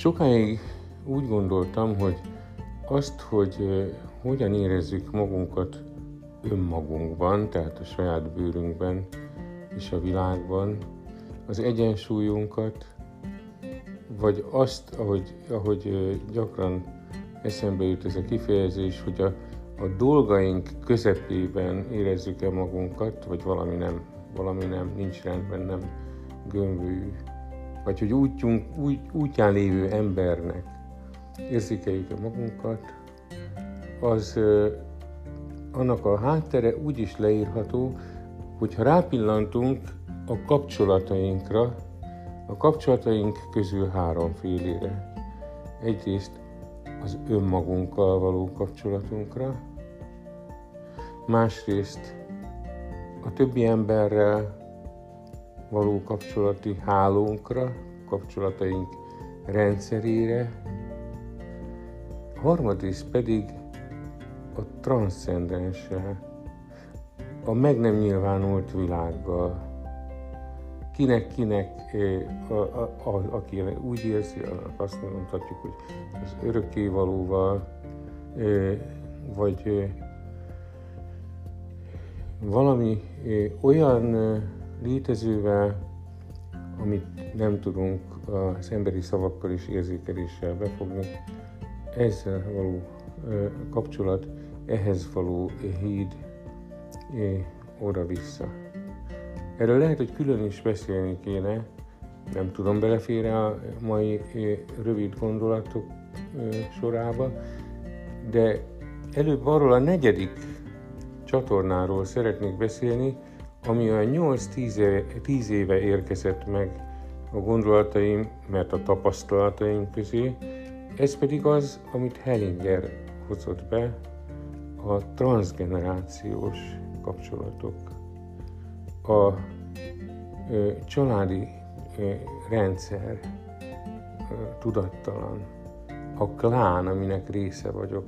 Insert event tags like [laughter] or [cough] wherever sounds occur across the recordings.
Sokáig úgy gondoltam, hogy azt, hogy hogyan érezzük magunkat önmagunkban, tehát a saját bőrünkben és a világban, az egyensúlyunkat, vagy azt, ahogy, ahogy gyakran eszembe jut ez a kifejezés, hogy a, a dolgaink közepében érezzük-e magunkat, vagy valami nem, valami nem, nincs rendben, nem gömbölyű. Vagy hogy útjunk, úgy, útján lévő embernek érzékeljük-e magunkat, az annak a háttere úgy is leírható, hogy ha rápillantunk a kapcsolatainkra, a kapcsolataink közül három félére. Egyrészt az önmagunkkal való kapcsolatunkra, másrészt a többi emberrel való kapcsolati hálónkra, kapcsolataink rendszerére, harmadrészt pedig a transzcendenssel, a meg nem nyilvánult világgal. Kinek-kinek, a, a, a, aki úgy érzi, azt mondhatjuk, hogy az örökkévalóval, vagy valami olyan létezővel, amit nem tudunk az emberi szavakkal és érzékeléssel befogni, ezzel való kapcsolat, ehhez való híd oda-vissza. Erről lehet, hogy külön is beszélni kéne, nem tudom, belefér a mai rövid gondolatok sorába, de előbb arról a negyedik csatornáról szeretnék beszélni, ami olyan 8-10 éve, 10 éve érkezett meg a gondolataim, mert a tapasztalataim közé, ez pedig az, amit Hellinger hozott be, a transgenerációs kapcsolatok, a ö, családi ö, rendszer ö, tudattalan, a klán, aminek része vagyok,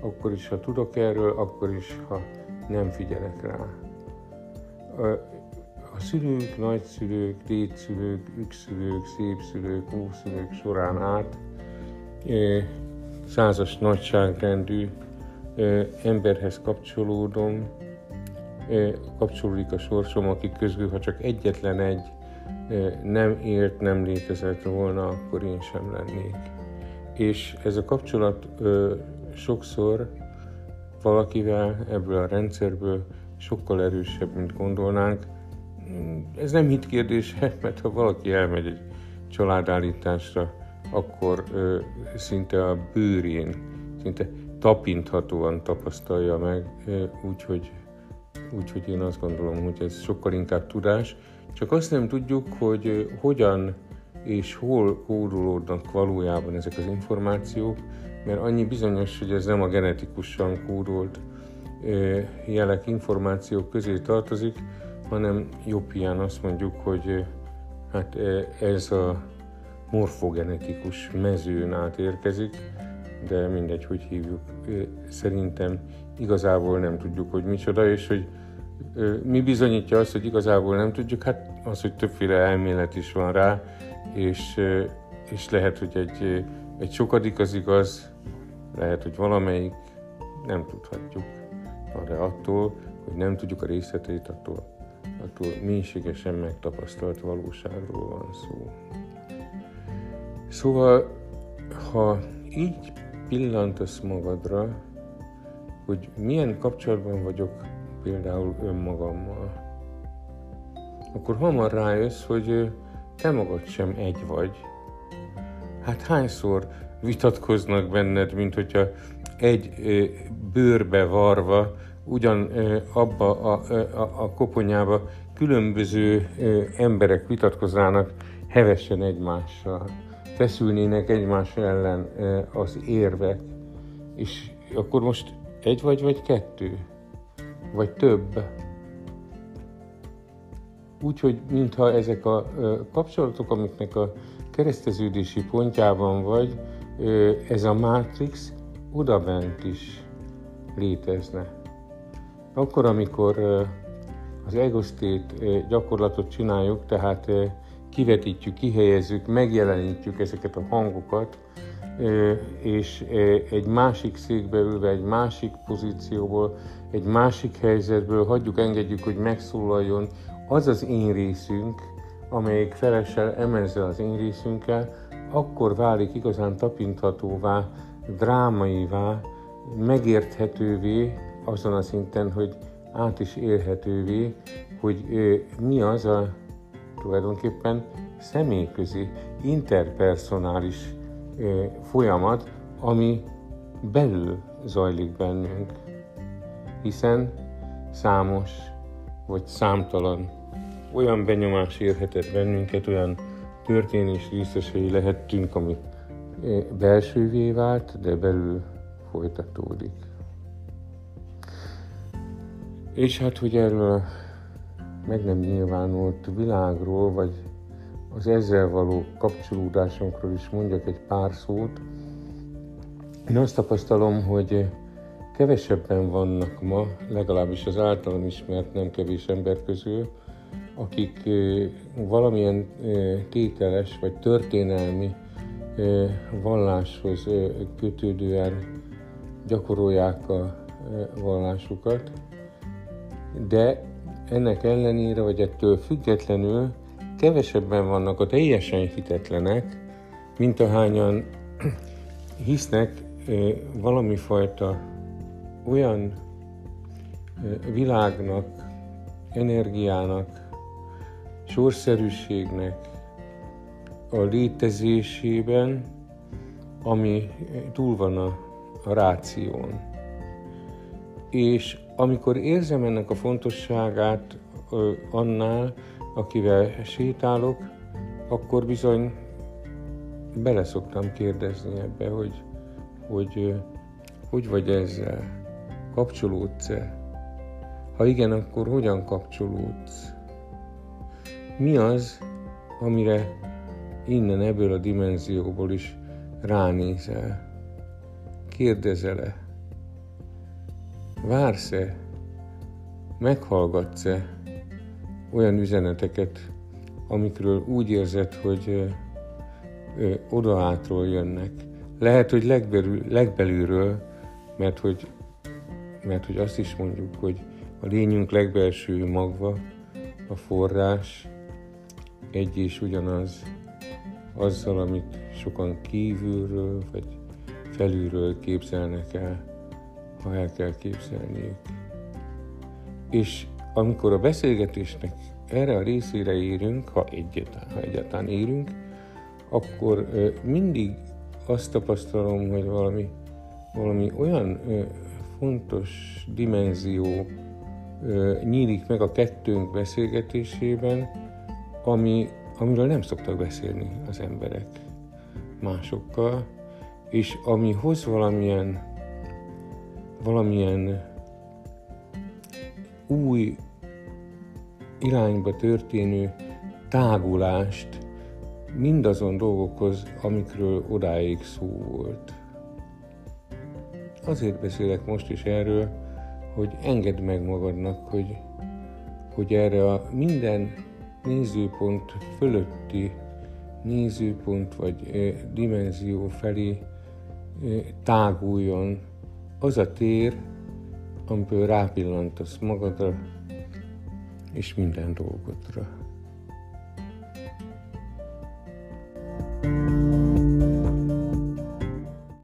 akkor is, ha tudok erről, akkor is, ha nem figyelek rá. A szülők, nagyszülők, dédszülők, ükszülők, szépszülők, ószülők során át százas nagyságrendű emberhez kapcsolódom, kapcsolódik a sorsom, akik közül, ha csak egyetlen egy nem ért, nem létezett volna, akkor én sem lennék. És ez a kapcsolat sokszor valakivel ebből a rendszerből sokkal erősebb, mint gondolnánk. Ez nem hit kérdése, [laughs] mert ha valaki elmegy egy családállításra, akkor ö, szinte a bőrén, szinte tapinthatóan tapasztalja meg, úgyhogy úgy, hogy én azt gondolom, hogy ez sokkal inkább tudás. Csak azt nem tudjuk, hogy hogyan és hol kódolódnak valójában ezek az információk, mert annyi bizonyos, hogy ez nem a genetikusan kódolt jelek, információk közé tartozik, hanem jobb azt mondjuk, hogy hát ez a morfogenetikus mezőn át érkezik, de mindegy, hogy hívjuk. Szerintem igazából nem tudjuk, hogy micsoda, és hogy mi bizonyítja azt, hogy igazából nem tudjuk, hát az, hogy többféle elmélet is van rá, és, és lehet, hogy egy, egy sokadik az igaz, lehet, hogy valamelyik, nem tudhatjuk. De attól, hogy nem tudjuk a részleteit, attól, attól mélységesen megtapasztalt valóságról van szó. Szóval, ha így pillantasz magadra, hogy milyen kapcsolatban vagyok például önmagammal, akkor hamar rájössz, hogy te magad sem egy vagy. Hát hányszor vitatkoznak benned, mint hogyha egy bőrbe varva, ugyan abba a, a, a koponyába különböző emberek vitatkoznának hevesen egymással feszülnének egymás ellen az érvek, és akkor most egy vagy, vagy kettő? Vagy több? Úgyhogy mintha ezek a kapcsolatok, amiknek a kereszteződési pontjában vagy, ez a mátrix odabent is létezne. Akkor, amikor az egosztét gyakorlatot csináljuk, tehát kivetítjük, kihelyezzük, megjelenítjük ezeket a hangokat, és egy másik székbe ülve, egy másik pozícióból, egy másik helyzetből hagyjuk, engedjük, hogy megszólaljon az az én részünk, amelyik felesel emezze az én részünkkel, akkor válik igazán tapinthatóvá, drámaivá, megérthetővé azon a szinten, hogy át is élhetővé, hogy mi az a tulajdonképpen személyközi, interpersonális folyamat, ami belül zajlik bennünk, hiszen számos vagy számtalan olyan benyomás érhetett bennünket, olyan történés részesei lehettünk, ami belsővé vált, de belül folytatódik. És hát, hogy erről meg nem nyilvánult világról, vagy az ezzel való kapcsolódásunkról is mondjak egy pár szót. Én azt tapasztalom, hogy kevesebben vannak ma, legalábbis az általam ismert nem kevés ember közül, akik valamilyen tételes vagy történelmi valláshoz kötődően gyakorolják a vallásukat, de ennek ellenére, vagy ettől függetlenül kevesebben vannak a teljesen hitetlenek, mint ahányan hisznek valami fajta olyan világnak, energiának, sorszerűségnek a létezésében, ami túl van a, a ráción. És amikor érzem ennek a fontosságát annál, akivel sétálok, akkor bizony bele szoktam kérdezni ebbe, hogy hogy, hogy vagy ezzel, kapcsolódsz-e? Ha igen, akkor hogyan kapcsolódsz? Mi az, amire innen ebből a dimenzióból is ránézel? Kérdezel-e? Vársz-e? Meghallgatsz-e olyan üzeneteket, amikről úgy érzed, hogy oda jönnek. Lehet, hogy legbelül, legbelülről, mert hogy, mert hogy azt is mondjuk, hogy a lényünk legbelső magva, a forrás egy és ugyanaz azzal, amit sokan kívülről vagy felülről képzelnek el, ha el kell képzelniük. És amikor a beszélgetésnek erre a részére érünk, ha egyáltalán, ha egyáltalán érünk, akkor mindig azt tapasztalom, hogy valami, valami olyan fontos dimenzió nyílik meg a kettőnk beszélgetésében, ami, amiről nem szoktak beszélni az emberek másokkal, és ami hoz valamilyen, valamilyen új irányba történő tágulást mindazon dolgokhoz, amikről odáig szó volt. Azért beszélek most is erről, hogy engedd meg magadnak, hogy, hogy erre a minden nézőpont fölötti nézőpont vagy dimenzió felé táguljon az a tér, amiből rápillantasz magadra és minden dolgodra.